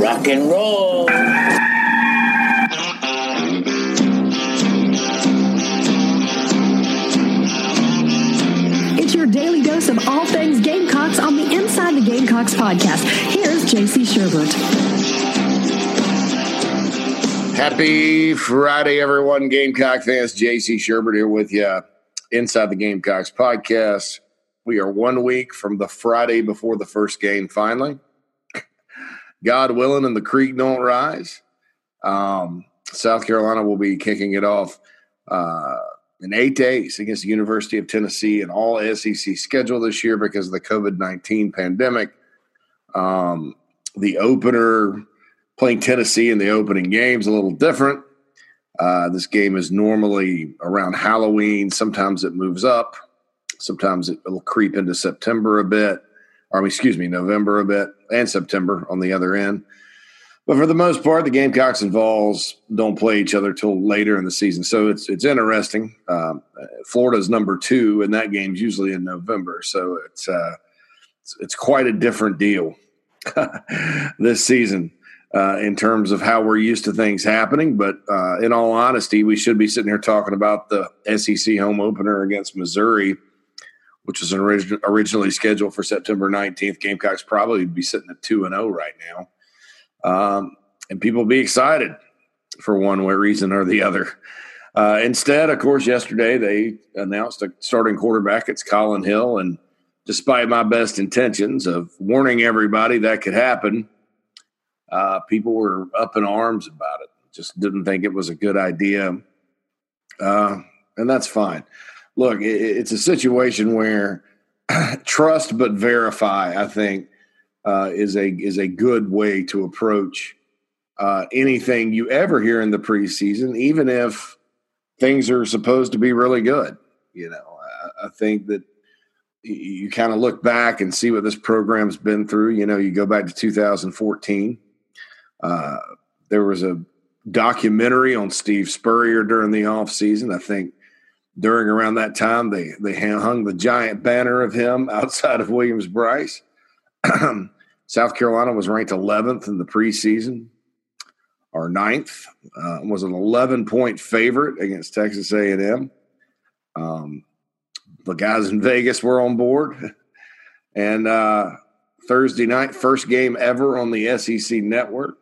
Rock and roll. It's your daily dose of all things Gamecocks on the Inside the Gamecocks podcast. Here's JC Shurburtt. Happy Friday, everyone. Gamecock fans, JC Shurburtt here with you. Inside the Gamecocks podcast. We are one week from the Friday before the first game, finally. God willing, and the creek don't rise. Um, South Carolina will be kicking it off uh, in eight days against the University of Tennessee, an all SEC schedule this year because of the COVID 19 pandemic. Um, the opener, playing Tennessee in the opening game, is a little different. Uh, this game is normally around Halloween. Sometimes it moves up. Sometimes it will creep into September a bit, or excuse me, November a bit, and September on the other end. But for the most part, the Gamecocks and Vols don't play each other till later in the season, so it's it's interesting. Um, Florida's number two, and that game's usually in November, so it's uh, it's, it's quite a different deal this season uh, in terms of how we're used to things happening. But uh, in all honesty, we should be sitting here talking about the SEC home opener against Missouri, which was orig- originally scheduled for September 19th. Gamecocks probably be sitting at 2 and 0 right now. Um, and people be excited for one reason or the other. Uh, instead, of course, yesterday they announced a starting quarterback. It's Collin Hill. And despite my best intentions of warning everybody that could happen, uh, people were up in arms about it. Just didn't think it was a good idea, uh, and that's fine. Look, it, it's a situation where trust but verify. I think uh, is a is a good way to approach uh, anything you ever hear in the preseason, even if things are supposed to be really good. You know, I, I think that you kind of look back and see what this program's been through. You know, you go back to 2014 uh, there was a documentary on Steve Spurrier during the off season. I think during around that time they they hung the giant banner of him outside of Williams-Brice. South Carolina was ranked 11th in the preseason, or ninth. Uh, was an 11 point favorite against Texas A&M. Um, the guys in Vegas were on board, and uh, Thursday night, first game ever on the SEC network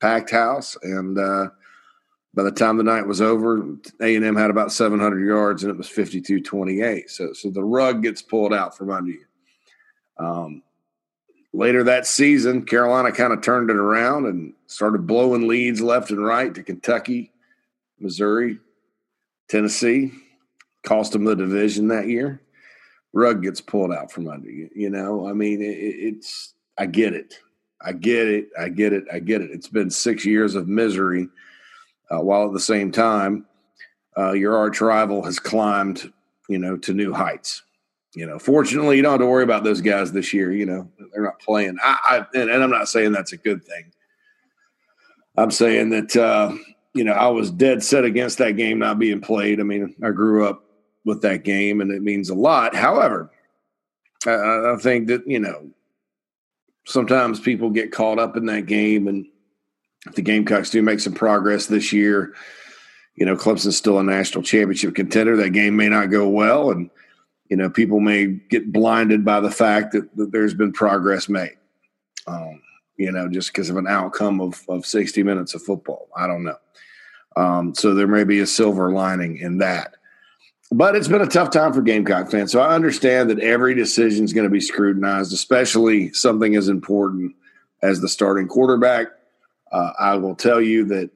packed house, and uh, by the time the night was over, A and M had about 700 yards, and it was 52-28. So, so the rug gets pulled out from under you. Um, later that season, Carolina kind of turned it around and started blowing leads left and right to Kentucky, Missouri, Tennessee. Cost them the division that year. Rug gets pulled out from under you. You know, I mean, it, it's I get it. I get it. I get it. I get it. It's been six years of misery, uh, while at the same time, uh, your arch rival has climbed, you know, to new heights. You know, fortunately, you don't have to worry about those guys this year. You know, they're not playing. I, I and, and, I'm not saying that's a good thing. I'm saying that uh, you know I was dead set against that game not being played. I mean, I grew up with that game, and it means a lot. However, I, I think that you know sometimes people get caught up in that game, and the Gamecocks do make some progress this year, you know, Clemson's still a national championship contender. That game may not go well, and you know, people may get blinded by the fact that, that there's been progress made. Um, you know, just because of an outcome of, of 60 minutes of football. I don't know. Um, so there may be a silver lining in that. But it's been a tough time for Gamecock fans. So I understand that every decision is going to be scrutinized, especially something as important as the starting quarterback. Uh, I will tell you that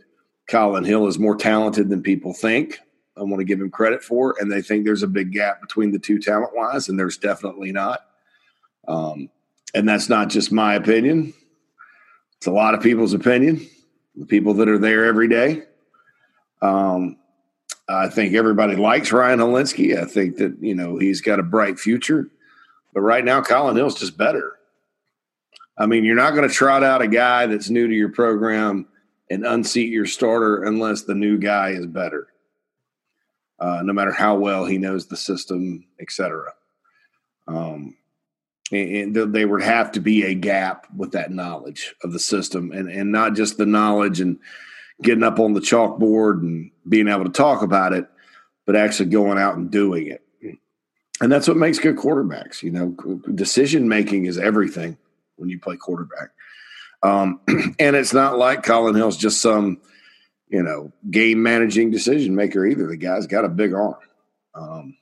Collin Hill is more talented than people think. I want to give him credit for, and they think there's a big gap between the two talent wise, and there's definitely not. Um, and that's not just my opinion; it's a lot of people's opinion. The people that are there every day. Um, I think everybody likes Ryan Hilinski. I think that you know he's got a bright future, but right now Collin Hill's just better. I mean, you're not going to trot out a guy that's new to your program and unseat your starter unless the new guy is better. Uh, no matter how well he knows the system, etc. Um, and they would have to be a gap with that knowledge of the system and, and not just the knowledge and getting up on the chalkboard and being able to talk about it, but actually going out and doing it. And that's what makes good quarterbacks. You know, decision making is everything when you play quarterback. Um, and it's not like Collin Hill's just some, you know, game managing decision maker either. The guy's got a big arm. Um,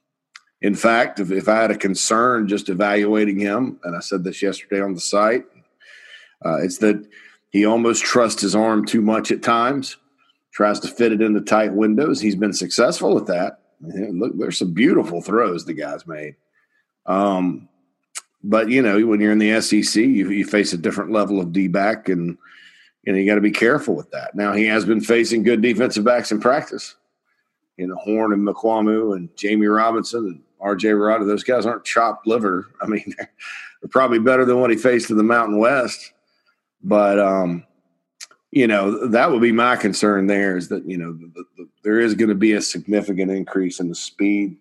in fact, if, if I had a concern just evaluating him, and I said this yesterday on the site, uh, it's that he almost trusts his arm too much at times, tries to fit it into tight windows. He's been successful at that. Look, there's some beautiful throws the guy's made. Um, but you know, when you're in the SEC, you, you face a different level of D back, and you know you got to be careful with that. Now he has been facing good defensive backs in practice. You know, Horn and Mukuamu and Jammie Robinson and R.J. Arada. Those guys aren't chopped liver. I mean, they're, they're probably better than what he faced in the Mountain West. But um, you know, that would be my concern. There is that you know the, the, there is going to be a significant increase in the speed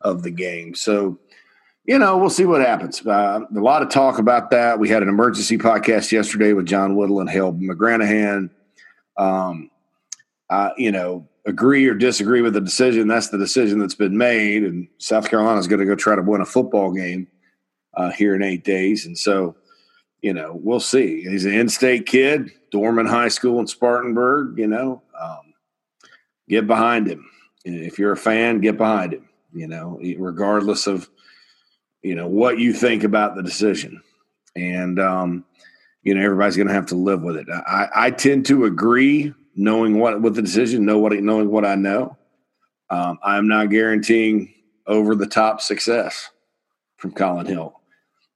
of the game. So you know, we'll see what happens. Uh, a lot of talk about that. We had an emergency podcast yesterday with John Whittle and Hale McGranahan. Um, uh, you know, agree or disagree with the decision. That's the decision that's been made, and South Carolina is going to go try to win a football game uh, here in eight days. And so, you know, we'll see. He's an in-state kid, Dorman High School in Spartanburg. You know, um, get behind him. If you're a fan, get behind him. You know, regardless of you know what you think about the decision. And um, you know everybody's going to have to live with it. I, I tend to agree knowing what with the decision know what knowing what i know. Um, i'm not guaranteeing over the top success from Collin hill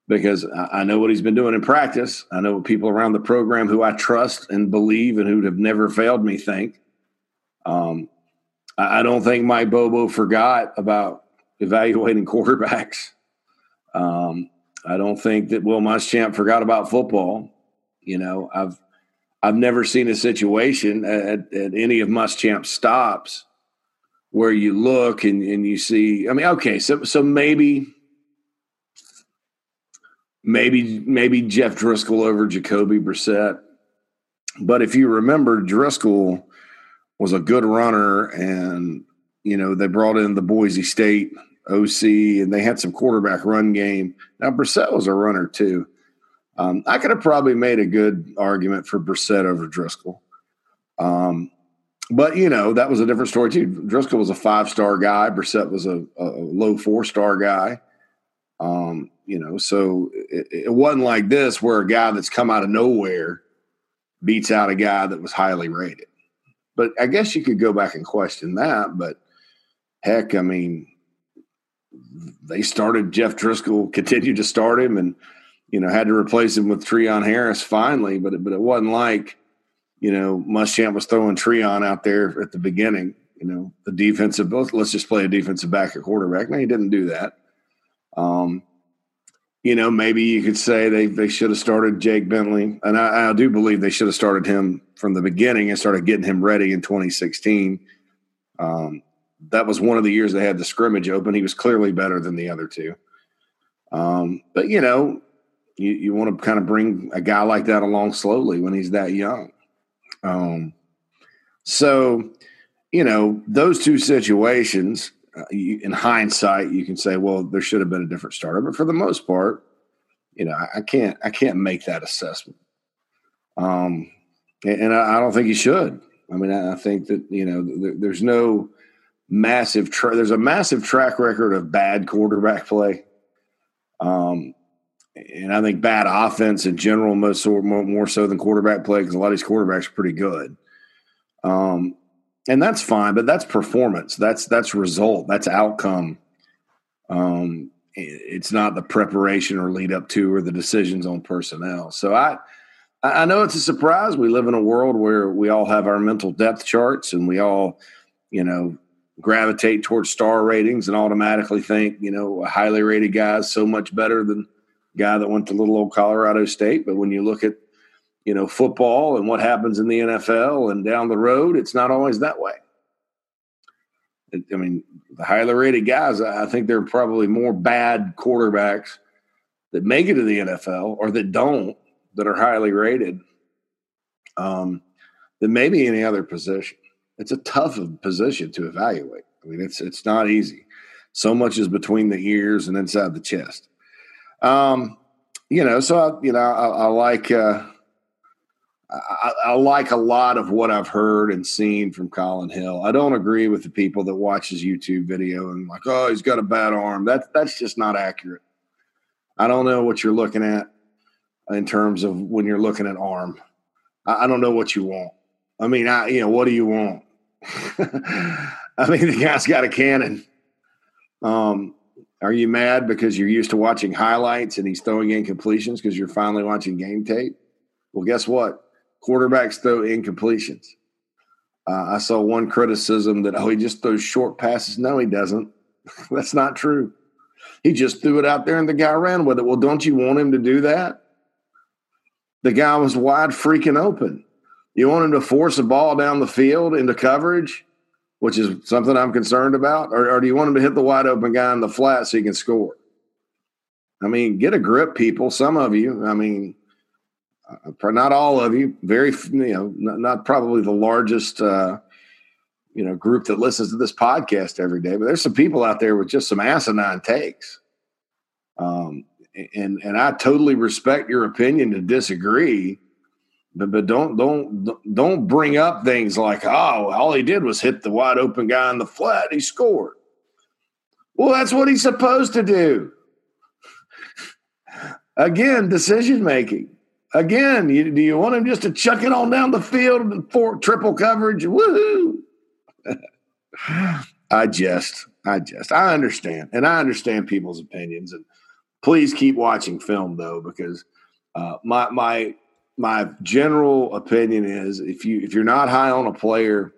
because I, know what he's been doing in practice. I know what people around the program who i trust and believe and who have never failed me think. Um, I don't think mike bobo forgot about evaluating quarterbacks um, I don't think that Will Muschamp forgot about football. You know, I've I've never seen a situation at, at any of Muschamp's stops where you look and, and you see. I mean, okay, so so maybe maybe maybe Jeff Driskel over Jacoby Brissett. But if you remember, Driskel was a good runner, and you know they brought in the Boise State OC, and they had some quarterback run game. Now Brissett was a runner too. Um, I could have probably made a good argument for Brissett over Driskel. Um, but you know that was a different story too. Driskel was a five star guy. Brissett was a, a low four star guy. Um, you know, so it, it, wasn't like this where a guy that's come out of nowhere beats out a guy that was highly rated. But I guess you could go back and question that. But heck, I mean, they started Jeff Driskel, continued to start him, and you know had to replace him with Treon Harris finally. But but it wasn't like you know Muschamp was throwing Treon out there at the beginning. You know the defensive. Let's just play a defensive back at quarterback. No, he didn't do that. Um, you know, maybe you could say they they should have started Jake Bentley, and I, I do believe they should have started him from the beginning and started getting him ready in 2016. Um, that was one of the years they had the scrimmage open. He was clearly better than the other two. Um, but you know, you, you want to kind of bring a guy like that along slowly when he's that young. Um, so, you know, those two situations, uh, you, in hindsight, you can say, well, there should have been a different starter. But for the most part, you know, I, I can't, I can't make that assessment. Um, and, and I, I, don't think he should. I mean, I, I think that you know, there, there's no massive. Tra- there's a massive track record of bad quarterback play. Um, and I think bad offense in general, most more, more so than quarterback play, because a lot of these quarterbacks are pretty good. Um, and that's fine, but that's performance. That's that's result. That's outcome. Um, it's not the preparation or lead up to or the decisions on personnel. So I I know it's a surprise. We live in a world where we all have our mental depth charts and we all, you know, gravitate towards star ratings and automatically think, you know, a highly rated guy is so much better than guy that went to little old Colorado State. But when you look at, you know, football and what happens in the NFL and down the road, it's not always that way. I mean, the highly rated guys, I think there are probably more bad quarterbacks that make it to the NFL or that don't that are highly rated um, than maybe any other position. It's a tough position to evaluate. I mean, it's it's not easy. So much is between the ears and inside the chest. Um, you know, so I, you know, I, I like uh, I, I, like a lot of what I've heard and seen from Collin Hill. I don't agree with the people that watch his YouTube video and like, oh, he's got a bad arm. That's that's just not accurate. I don't know what you're looking at in terms of when you're looking at arm. I, I don't know what you want. I mean, I you know, what do you want? I mean, the guy's got a cannon. Um, are you mad because you're used to watching highlights and he's throwing incompletions because you're finally watching game tape? Well, guess what? Quarterbacks throw incompletions. Uh, I saw one criticism that, oh, he just throws short passes. No, he doesn't. That's not true. He just threw it out there and the guy ran with it. Well, don't you want him to do that? The guy was wide freaking open. You want him to force a ball down the field into coverage, which is something I'm concerned about, or, or do you want him to hit the wide open guy in the flat so he can score? I mean, get a grip, people. Some of you, I mean, uh, not all of you, very, you know, not, not probably the largest, uh, you know, group that listens to this podcast every day, but there's some people out there with just some asinine takes. Um, and and I totally respect your opinion to disagree, but but don't don't don't bring up things like oh all he did was hit the wide open guy in the flat he scored. Well, that's what he's supposed to do. Again, decision making. Again, you, do you want him just to chuck it on down the field for triple coverage? Woohoo! I just, I just, I understand, and I understand people's opinions, and please keep watching film though, because uh, my my my general opinion is if you if you're not high on a player,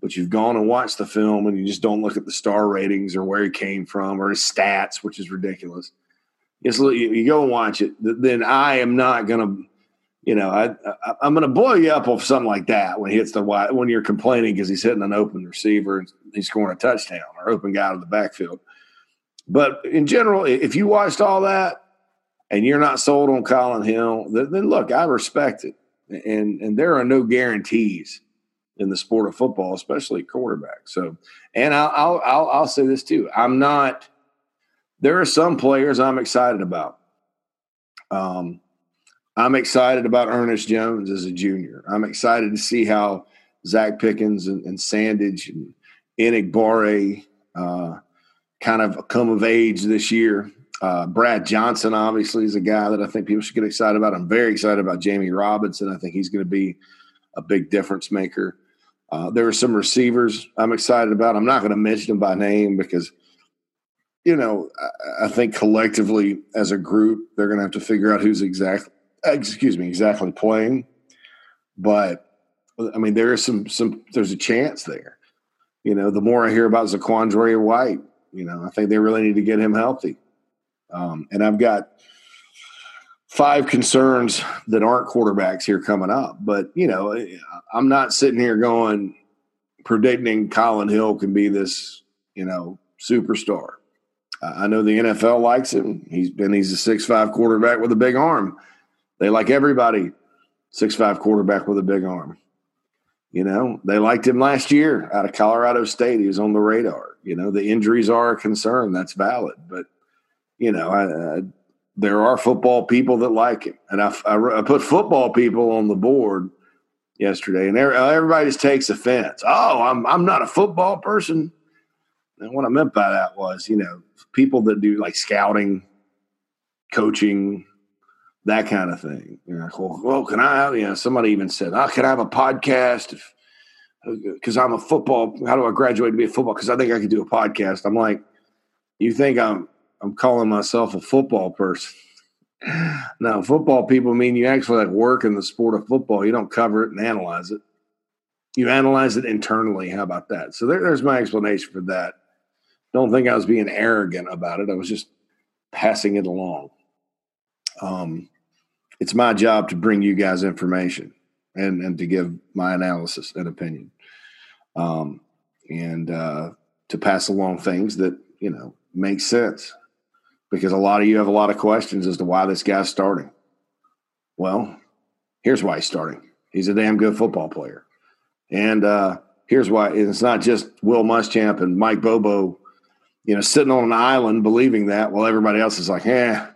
but you've gone and watched the film and you just don't look at the star ratings or where he came from or his stats, which is ridiculous. Just you, you go and watch it. Then I am not to, you know, I, I am to blow you up with something like that when he hits the wide when you're complaining because he's hitting an open receiver and he's scoring a touchdown or open guy out of the backfield. But in general, if you watched all that and you're not sold on Collin Hill, then, then look, I respect it. And and there are no guarantees in the sport of football, especially quarterback. So, and I'll, I'll I'll I'll say this too: I'm not. There are some players I'm excited about. Um, I'm excited about Ernest Jones as a junior. I'm excited to see how Zacch Pickens and, and Sandage and Enagbare uh, kind of come of age this year. Uh, Brad Johnson, obviously, is a guy that I think people should get excited about. I'm very excited about Jammie Robinson. I think he's going to be a big difference maker. Uh, there are some receivers I'm excited about. I'm not going to mention them by name because, you know, I, I think collectively as a group, they're going to have to figure out who's exactly, excuse me, exactly playing. But I mean, there is some, some, there's a chance there. You know, the more I hear about Zaquandre White, you know, I think they really need to get him healthy. Um, and I've got five concerns that aren't quarterbacks here coming up. But, you know, I'm not sitting here going, predicting Collin Hill can be this, you know, superstar. I know the NFL likes him. He's been he's a six five quarterback with a big arm. They like everybody six five quarterback with a big arm. You know, they liked him last year out of Colorado State. He was on the radar. You know, the injuries are a concern. That's valid. But, you know, I, I, there are football people that like him. And I, I, put football people on the board yesterday, and everybody just takes offense. Oh, I'm, I'm not a football person. And what I meant by that was, you know, people that do like scouting, coaching, that kind of thing. You know, well, well, can I you know, somebody even said, oh, can I have a podcast? Because uh, I'm a football, how do I graduate to be a football? Because I think I could do a podcast. I'm like, you think I'm, I'm calling myself a football person. now, football people mean you actually like work in the sport of football. You don't cover it and analyze it. You analyze it internally. How about that? So there, there's my explanation for that. Don't think I was being arrogant about it. I was just passing it along. Um, it's my job to bring you guys information and and to give my analysis and opinion, um, and uh, to pass along things that you know make sense. Because a lot of you have a lot of questions as to why this guy's starting. Well, here's why he's starting. He's a damn good football player. And uh, here's why it's not just Will Muschamp and Mike Bobo, you know, sitting on an island believing that while everybody else is like, eh,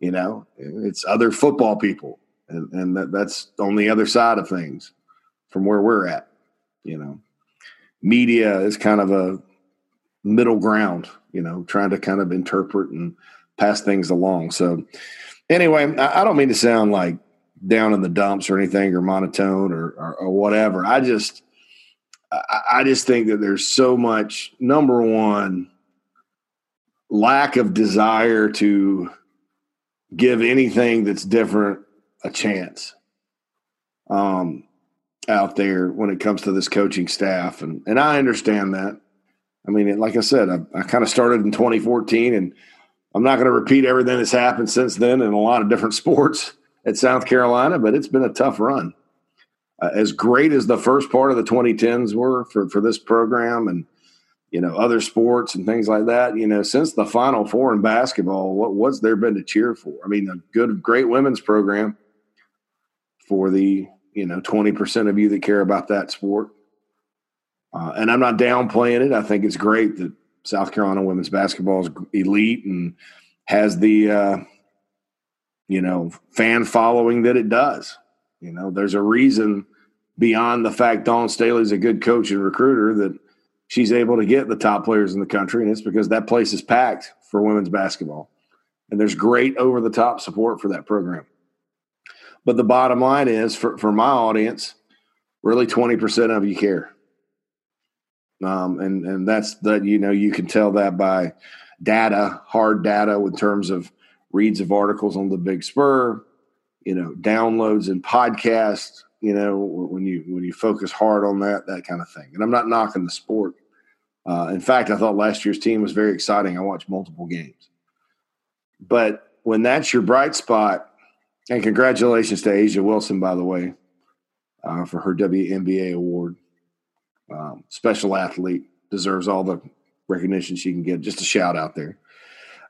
you know, it's other football people. And, and that, that's on the other side of things from where we're at, you know. Media is kind of a middle ground, you know, trying to kind of interpret and pass things along. So, anyway, I, don't mean to sound like down in the dumps or anything or monotone or, or, or whatever. I just, I just think that there's so much, number one, lack of desire to give anything that's different a chance um, out there when it comes to this coaching staff. And, and I understand that. I mean, like I said, I, I kind of started in 2014, and I'm not going to repeat everything that's happened since then in a lot of different sports at South Carolina, but it's been a tough run. Uh, as great as the first part of the 2010s were for, for this program and you know other sports and things like that, you know, since the Final Four in basketball, what what's there been to cheer for? I mean, a good, great women's program for the you know 20% of you that care about that sport. Uh, and I'm not downplaying it. I think it's great that South Carolina women's basketball is elite and has the uh, you know, fan following that it does. You know, there's a reason beyond the fact Dawn Staley's a good coach and recruiter that she's able to get the top players in the country, and it's because that place is packed for women's basketball. And there's great over the top support for that program. But the bottom line is for, for my audience, really 20% of you care. Um, and, and that's that, you know, you can tell that by data, hard data in terms of reads of articles on the Big Spur, you know, downloads and podcasts. You know, when you when you focus hard on that, that kind of thing. And I'm not knocking the sport. Uh, in fact, I thought last year's team was very exciting. I watched multiple games, but when that's your bright spot, and congratulations to A'ja Wilson, by the way, uh, for her WNBA award. Um, special athlete deserves all the recognition she can get. Just a shout out there.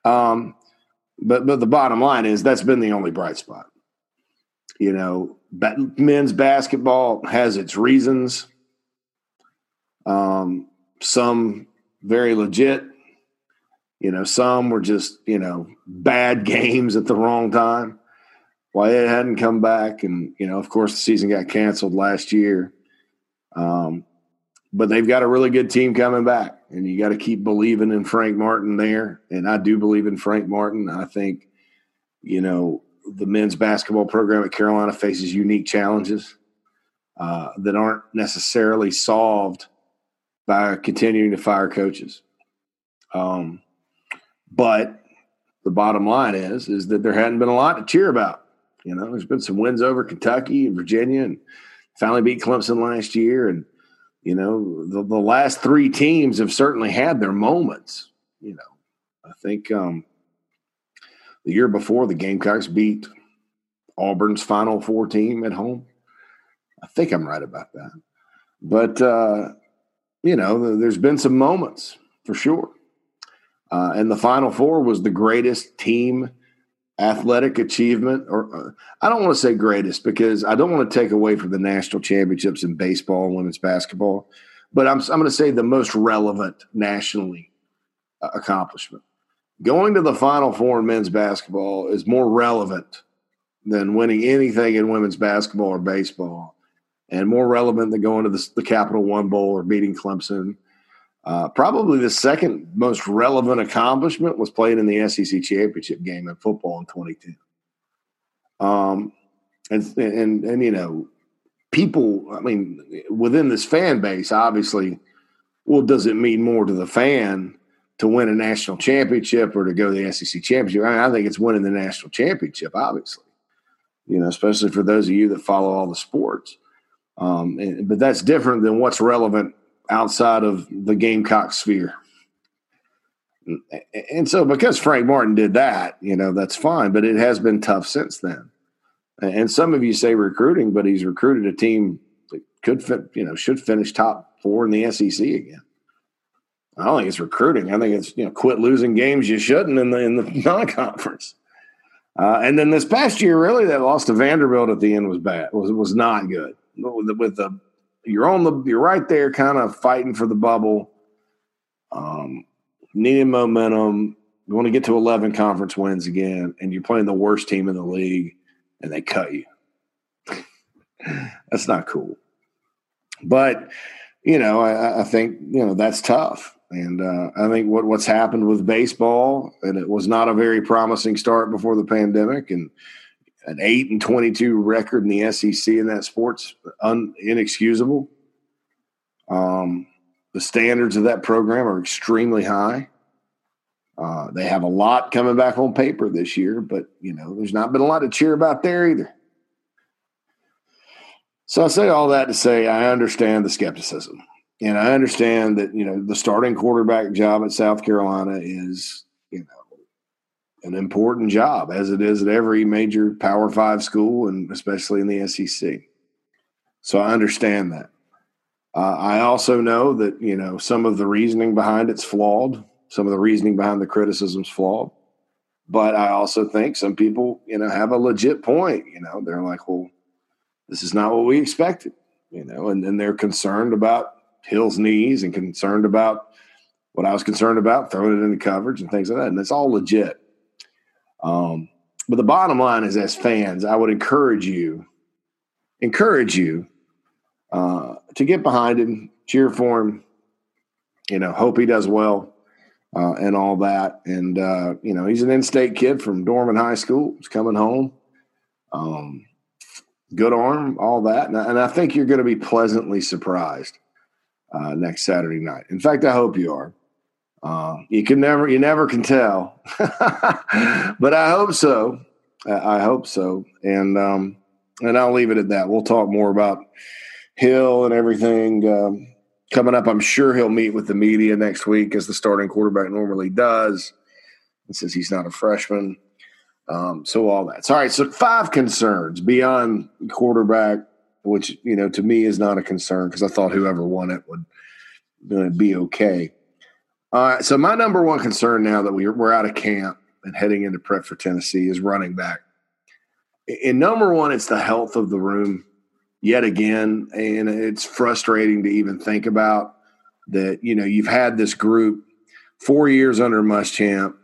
Um, but but the bottom line is that's been the only bright spot. You know, men's basketball has its reasons. Um, some very legit. You know, some were just you know bad games at the wrong time. Why it hadn't come back, and you know, of course, the season got canceled last year. Um, but they've got a really good team coming back, and you got to keep believing in Frank Martin there. And I do believe in Frank Martin. I think, you know, the men's basketball program at Carolina faces unique challenges uh, that aren't necessarily solved by continuing to fire coaches. Um, but the bottom line is is that there hadn't been a lot to cheer about. You know, there's been some wins over Kentucky and Virginia, and finally beat Clemson last year, and you know, the, the last three teams have certainly had their moments. You know, I think um, the year before the Gamecocks beat Auburn's Final Four team at home. I think I'm right about that. But, uh, you know, there's been some moments for sure. Uh, and the Final Four was the greatest team athletic achievement, or uh, I don't want to say greatest because I don't want to take away from the national championships in baseball and women's basketball, but I'm, I'm going to say the most relevant nationally uh, accomplishment. Going to the Final Four in men's basketball is more relevant than winning anything in women's basketball or baseball, and more relevant than going to the, the Capital One Bowl or beating Clemson uh, probably the second most relevant accomplishment was playing in the SEC championship game in football in 2010. Um, and, and, and, you know, people, I mean, within this fan base, obviously, well, does it mean more to the fan to win a national championship or to go to the SEC championship? I, mean, I think it's winning the national championship, obviously, you know, especially for those of you that follow all the sports. Um, and, but that's different than what's relevant outside of the Gamecock sphere. And so, because Frank Martin did that, you know, that's fine, but it has been tough since then. And some of you say recruiting, but he's recruited a team that could fit, you know, should finish top four in the SEC again. I don't think it's recruiting. I think it's you know quit losing games you shouldn't in the in the non-conference. Uh, and then this past year, really, that loss to Vanderbilt at the end was bad. Was was not good. With the, with the you're on the you're right there, kind of fighting for the bubble. Um, needing momentum. You want to get to 11 conference wins again, and you're playing the worst team in the league, and they cut you. that's not cool. But you know, I, I, think you know that's tough, and uh, I think what what's happened with baseball, and it was not a very promising start before the pandemic, and an eight and twenty two record in the SEC in that sport's un, inexcusable. Um, the standards of that program are extremely high. Uh, they have a lot coming back on paper this year, but you know, there's not been a lot to cheer about there either. So I say all that to say I understand the skepticism. And I understand that, you know, the starting quarterback job at South Carolina is, an important job as it is at every major Power Five school and especially in the SEC. So I understand that. Uh, I also know that, you know, some of the reasoning behind it's flawed, some of the reasoning behind the criticism's flawed. But I also think some people, you know, have a legit point. You know, they're like, well, this is not what we expected, you know, and, then they're concerned about Hill's knees and concerned about what I was concerned about, throwing it into coverage and things like that. And it's all legit. Um, but the bottom line is, as fans, I would encourage you, encourage you uh, to get behind him, cheer for him, you know, hope he does well uh, and all that. And, uh, you know, he's an in state kid from Dorman High School. He's coming home. Um, good arm, all that. And I, and I think you're going to be pleasantly surprised uh, next Saturday night. In fact, I hope you are. Uh, you can never, you never can tell, but I hope so. I, hope so. And, um, and I'll leave it at that. We'll talk more about Hill and everything um, coming up. I'm sure he'll meet with the media next week as the starting quarterback normally does. And since he's not a freshman, um, so all that. All right. So five concerns beyond quarterback, which you know to me is not a concern because I thought whoever won it would uh, be okay. All right. So my number one concern now that we're we're out of camp and heading into prep for Tennessee is running back. In number one, it's the health of the room. Yet again, and it's frustrating to even think about that. You know, you've had this group four years under Muschamp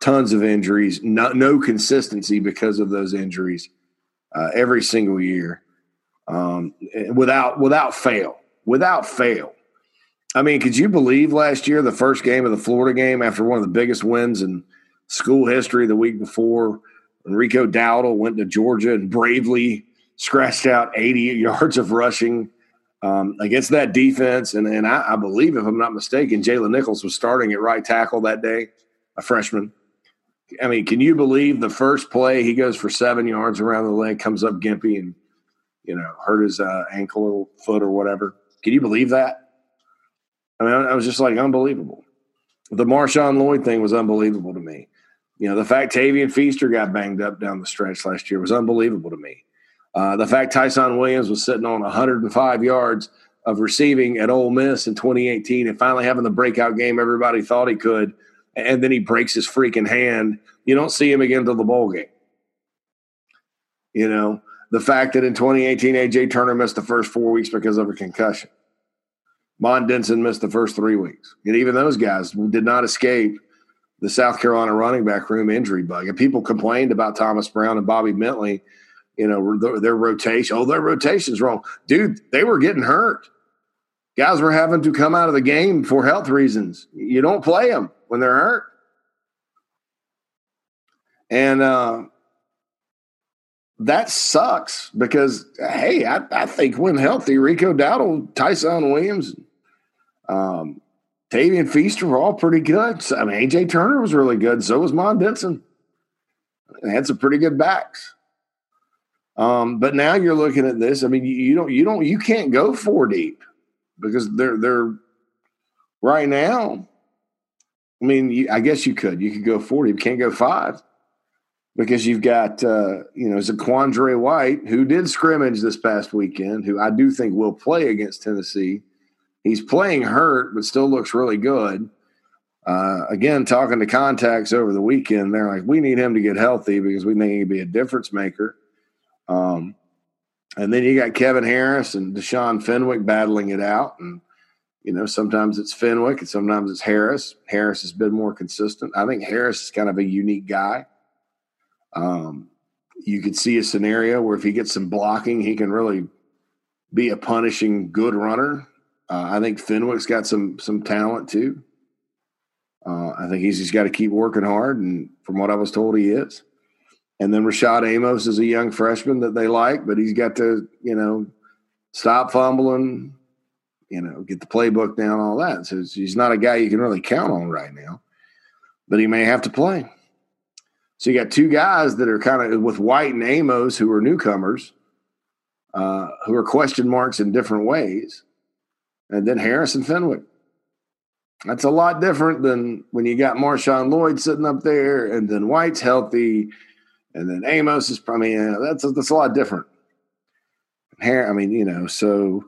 tons of injuries, no, no consistency because of those injuries uh, every single year, um, without without fail, without fail. I mean, could you believe last year the first game of the Florida game after one of the biggest wins in school history the week before? Enrico Dowdle went to Georgia and bravely scratched out 80 yards of rushing um, against that defense. And, and I, I, believe, if I'm not mistaken, Jaylen Nichols was starting at right tackle that day, a freshman. I mean, can you believe the first play he goes for seven yards around the leg, comes up gimpy, and you know hurt his uh, ankle or foot or whatever? Can you believe that? I mean, I was just like unbelievable. The Marshawn Lloyd thing was unbelievable to me. You know, the fact Tavien Feaster got banged up down the stretch last year was unbelievable to me. Uh, the fact Tyson Williams was sitting on 105 yards of receiving at Ole Miss in 2018 and finally having the breakout game everybody thought he could – and then he breaks his freaking hand. You don't see him again until the bowl game. You know, the fact that in 2018, AJ Turner missed the first four weeks because of a concussion. Mon Denson missed the first three weeks. And even those guys did not escape the South Carolina running back room injury bug. And people complained about Thomas Brown and Bobby Bentley, you know, their, their rotation. Oh, their rotation's wrong. Dude, they were getting hurt. Guys were having to come out of the game for health reasons. You don't play them when they're hurt. And uh, that sucks because, hey, I, I, think when healthy, Rico Dowdle, Tyson Williams, um, Tavien Feaster were all pretty good. I mean, AJ Turner was really good. So was Mon Denson. They had some pretty good backs. Um, but now you're looking at this. I mean, you, you don't, you don't, you can't go four deep because they're they're right now I mean, you, I guess you could. You could go 40, but can't go five because you've got, uh, you know, Zaquandre White, who did scrimmage this past weekend, who I do think will play against Tennessee. He's playing hurt, but still looks really good. Uh, again, talking to contacts over the weekend, they're like, we need him to get healthy because we think he'd be a difference maker. Um, and then you got Kevin Harris and Deshaun Fenwick battling it out. And, you know, sometimes it's Fenwick and sometimes it's Harris. Harris has been more consistent. I think Harris is kind of a unique guy. Um, you could see a scenario where if he gets some blocking, he can really be a punishing good runner. Uh, I think Fenwick's got some some talent too. Uh, I think he's just got to keep working hard, and from what I was told, he is. And then Rashad Amos is a young freshman that they like, but he's got to, you know, stop fumbling, you know, get the playbook down, all that. So he's not a guy you can really count on right now, but he may have to play. So you got two guys that are kind of with White and Amos who are newcomers, uh, who are question marks in different ways, and then Harris and Fenwick. That's a lot different than when you got Marshawn Lloyd sitting up there, and then White's healthy, and then Amos is probably you know, that's a, that's a lot different. Hair, I mean, you know, so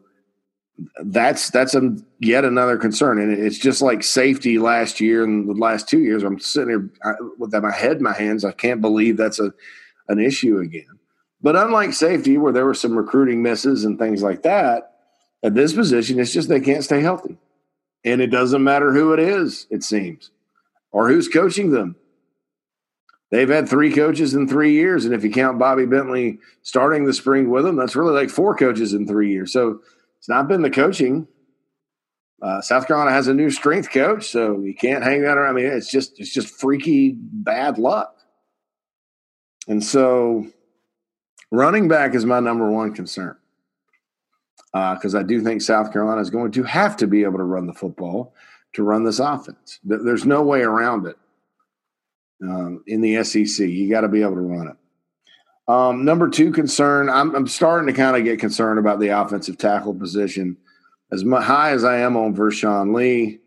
that's that's a yet another concern, and it's just like safety last year and the last two years. I'm sitting here with my head in my hands. I can't believe that's a an issue again. But unlike safety, where there were some recruiting misses and things like that, at this position, it's just they can't stay healthy. And it doesn't matter who it is, it seems, or who's coaching them. They've had three coaches in three years. And if you count Bobby Bentley starting the spring with them, that's really like four coaches in three years. So it's not been the coaching. Uh, South Carolina has a new strength coach, so you can't hang that around. I mean, it's just it's just freaky bad luck. And so running back is my number one concern because uh, I do think South Carolina is going to have to be able to run the football to run this offense. There's no way around it um, in the SEC. You got to be able to run it. Um, number two concern, I'm, I'm starting to kind of get concerned about the offensive tackle position. As high as I am on Vershon Lee,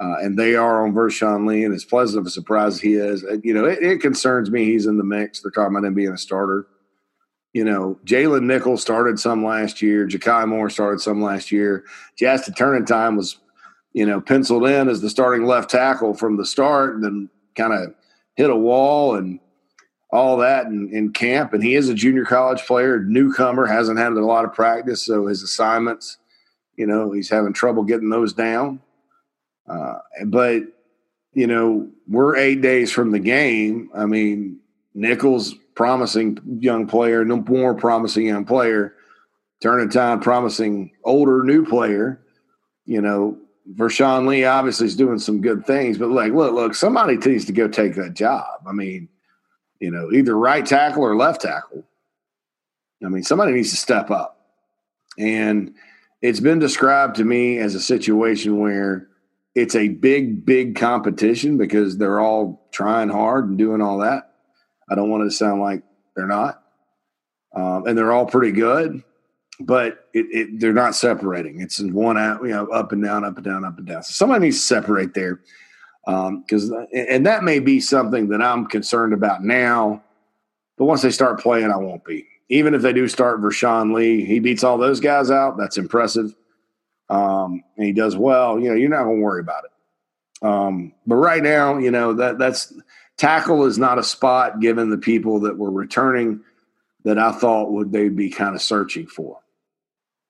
uh, and they are on Vershon Lee, and as pleasant of a surprise he is, you know, it, it concerns me he's in the mix. They're talking about him being a starter you know, Jaylen Nichols started some last year. Jakai Moore started some last year. Jazston Turnetine was, you know, penciled in as the starting left tackle from the start and then kind of hit a wall and all that in, in, camp. And he is a junior college player, newcomer, hasn't had a lot of practice. So his assignments, you know, he's having trouble getting those down. Uh, but, you know, we're eight days from the game. I mean, Nichols promising young player, no more promising young player. Turnetine, promising older new player. You know, Vershon Lee obviously is doing some good things, but like, look, look, somebody needs to go take that job. I mean, you know, either right tackle or left tackle. I mean, somebody needs to step up. And it's been described to me as a situation where it's a big, big competition because they're all trying hard and doing all that. I don't want it to sound like they're not. Um, and they're all pretty good, but it, it, they're not separating. It's one out, you know, up and down, up and down, up and down. So somebody needs to separate there because, um, and that may be something that I'm concerned about now. But once they start playing, I won't be. Even if they do start Vershon Lee, he beats all those guys out. That's impressive. Um, and he does well. You know, you're not going to worry about it. Um, but right now, you know that that's tackle is not a spot given the people that were returning that I thought would they be kind of searching for.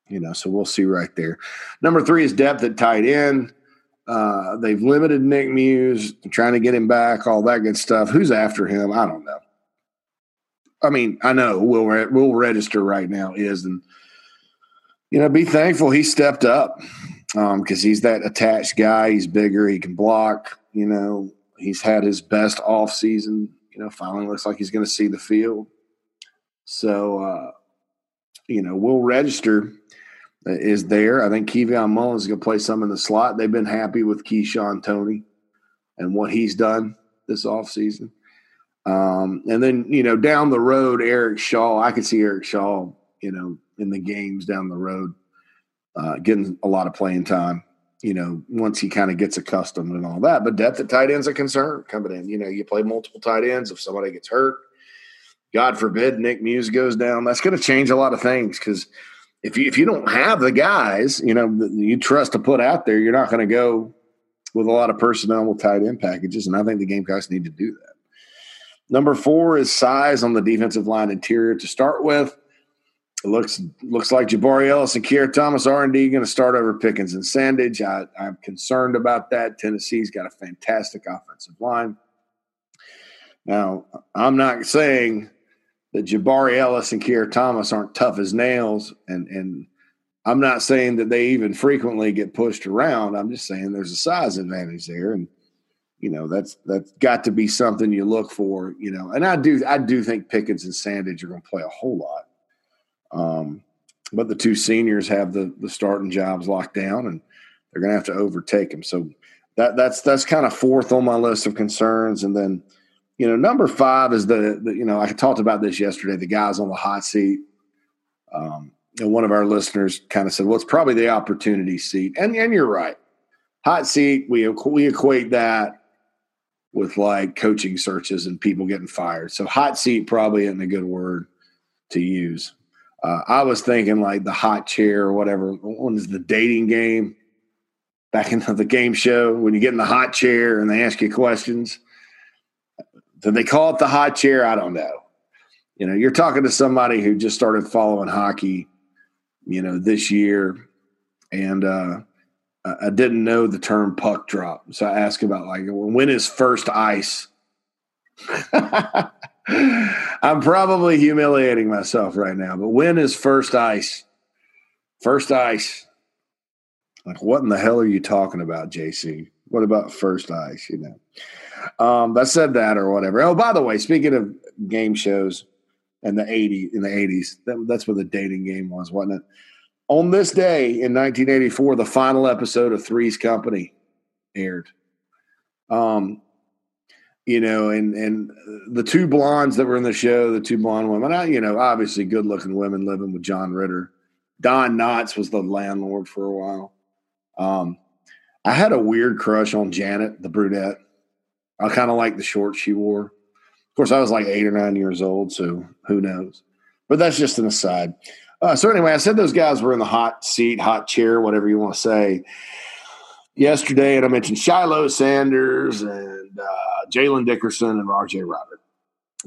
You know, so we'll see right there. Number three is depth at tight end. Uh, they've limited Nick Muse, trying to get him back, all that good stuff. Who's after him? I don't know. I mean, I know Will Will Register right now is, and you know, be thankful he stepped up because um, he's that attached guy. He's bigger. He can block. You know, he's had his best off season. You know, finally looks like he's going to see the field. So, uh, you know, Will Register uh, is there. I think Keveon Mullins is going to play some in the slot. They've been happy with KeShawn Toney and what he's done this offseason. Um, and then, you know, down the road, Eric Shaw, I could see Eric Shaw, you know, in the games down the road, uh, getting a lot of playing time you know, once he kind of gets accustomed and all that. But depth at tight end's a concern coming in. You know, you play multiple tight ends. If somebody gets hurt, God forbid Nick Muse goes down, that's going to change a lot of things because if you if you don't have the guys, you know, you trust to put out there, you're not going to go with a lot of personnel with tight end packages, and I think the Gamecocks need to do that. Number four is size on the defensive line interior to start with. It looks looks like Jabari Ellis and Keir Thomas are indeed going to start over Pickens and Sandidge. I, I'm concerned about that. Tennessee's got a fantastic offensive line. Now, I'm not saying that Jabari Ellis and Keir Thomas aren't tough as nails, and and I'm not saying that they even frequently get pushed around. I'm just saying there's a size advantage there, and you know that's that's got to be something you look for. You know, and I do I do think Pickens and Sandidge are going to play a whole lot. Um, but the two seniors have the the starting jobs locked down, and they're going to have to overtake them. So that that's that's kind of fourth on my list of concerns, and then you know, number five is the, the, you know, I talked about this yesterday, the guys on the hot seat. Um, and one of our listeners kind of said, well, it's probably the opportunity seat. And, and you're right. Hot seat, we, we equate that with like coaching searches and people getting fired. So hot seat probably isn't a good word to use. Uh, I was thinking like the hot chair or whatever. One is the dating game back in the game show when you get in the hot chair and they ask you questions. Did they call it the hot chair? I don't know. You know, you're talking to somebody who just started following hockey, you know, this year, and uh, I didn't know the term puck drop. So I asked about like when is first ice. I'm probably humiliating myself right now, but when is first ice? First ice. Like, what in the hell are you talking about, JC? What about first ice? You know. Um, I said that or whatever. Oh, by the way, speaking of game shows in the 80 in the 80s, that, that's what the dating game was, wasn't it? On this day in 1984, the final episode of Three's Company aired. Um, you know, and and the two blondes that were in the show, the two blonde women, I, you know, obviously good looking women living with John Ritter. Don Knotts was the landlord for a while. Um, I had a weird crush on Janet, the brunette. I kind of like the shorts she wore. Of course, I was like eight or nine years old, so who knows? But that's just an aside. Uh, so anyway, I said those guys were in the hot seat, hot chair, whatever you want to say, yesterday, and I mentioned Shilo Sanders and uh, Jalen Dickerson and R.J. Roderick,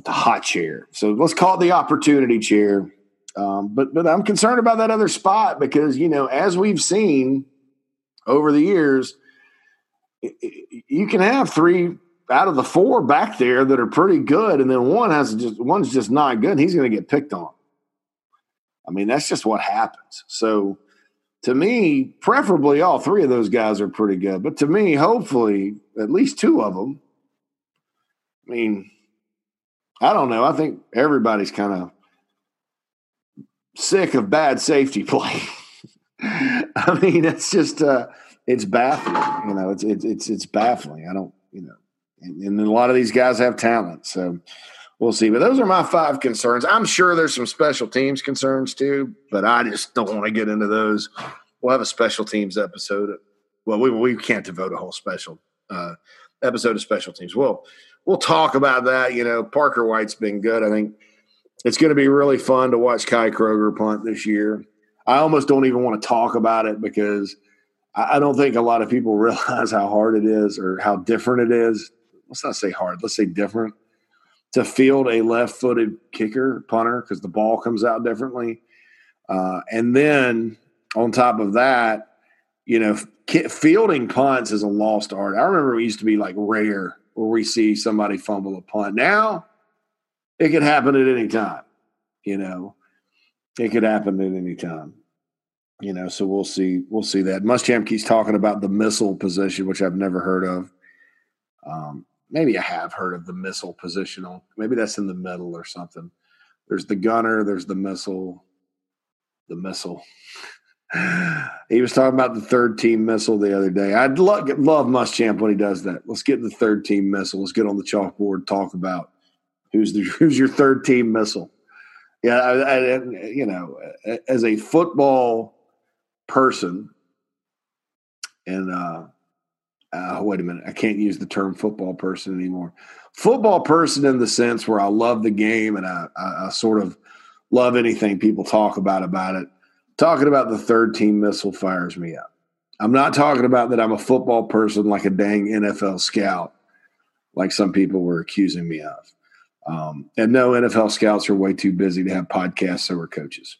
the hot chair. So let's call it the opportunity chair. Um, but but I'm concerned about that other spot because you know, as we've seen over the years, you can have three out of the four back there that are pretty good, and then one has just one's just not good, and he's going to get picked on. I mean, that's just what happens. So, to me, preferably all three of those guys are pretty good, but to me, hopefully, at least two of them. I mean, I don't know. I think everybody's kind of sick of bad safety play. I mean, it's just uh, it's baffling. You know, it's it's it's it's baffling. I don't, you know and, and a lot of these guys have talent. So we'll see. But those are my five concerns. I'm sure there's some special teams concerns too, but I just don't want to get into those. We'll have a special teams episode. Well, we we can't devote a whole special uh, episode of special teams. We'll we'll talk about that. You know, Parker White's been good. I think it's going to be really fun to watch Kai Kroeger punt this year. I almost don't even want to talk about it because I don't think a lot of people realize how hard it is or how different it is let's not say hard, let's say different to field a left footed kicker, punter, because the ball comes out differently. Uh, and then on top of that, you know, fielding punts is a lost art. I remember it used to be like rare where we see somebody fumble a punt. Now it could happen at any time, you know, it could happen at any time. You know, so we'll see. We'll see that. Muschamp keeps talking about the missile position, which I've never heard of. Um, maybe I have heard of the missile positional. Maybe that's in the middle or something. There's the gunner, there's the missile, the missile. he was talking about the third team missile the other day. I'd love, love Muschamp when he does that. Let's get the third team missile. Let's get on the chalkboard, talk about who's the who's your third team missile. Yeah, I, I, you know, as a football person, and uh, uh, wait a minute, I can't use the term football person anymore. Football person in the sense where I love the game and I, I, I sort of love anything people talk about about it. talking about the third team missile fires me up. I'm not talking about that I'm a football person like a dang NFL scout, like some people were accusing me of. Um, and no, NFL scouts are way too busy to have podcasts, so are coaches.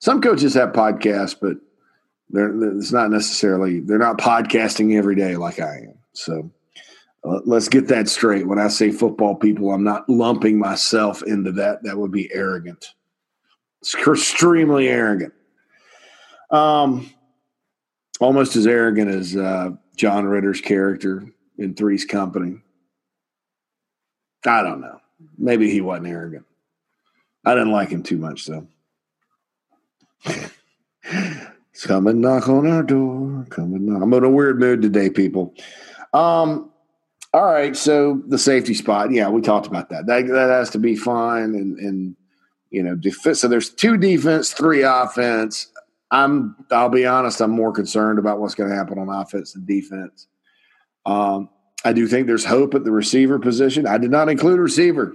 Some coaches have podcasts, but they're, it's not necessarily, they're not podcasting every day like I am. So uh, let's get that straight. When I say football people, I'm not lumping myself into that. That would be arrogant. It's extremely arrogant. Um, almost as arrogant as uh, John Ritter's character in Three's Company. I don't know. Maybe he wasn't arrogant. I didn't like him too much, though. come and knock on our door. Come and knock. I'm in a weird mood today, people. Um, all right, so the safety spot, yeah, we talked about that. That that has to be fine, and and you know, def- so there's two defense, three offense. I'm, I'll be honest, I'm more concerned about what's going to happen on offense and defense. Um, I do think there's hope at the receiver position. I did not include receiver.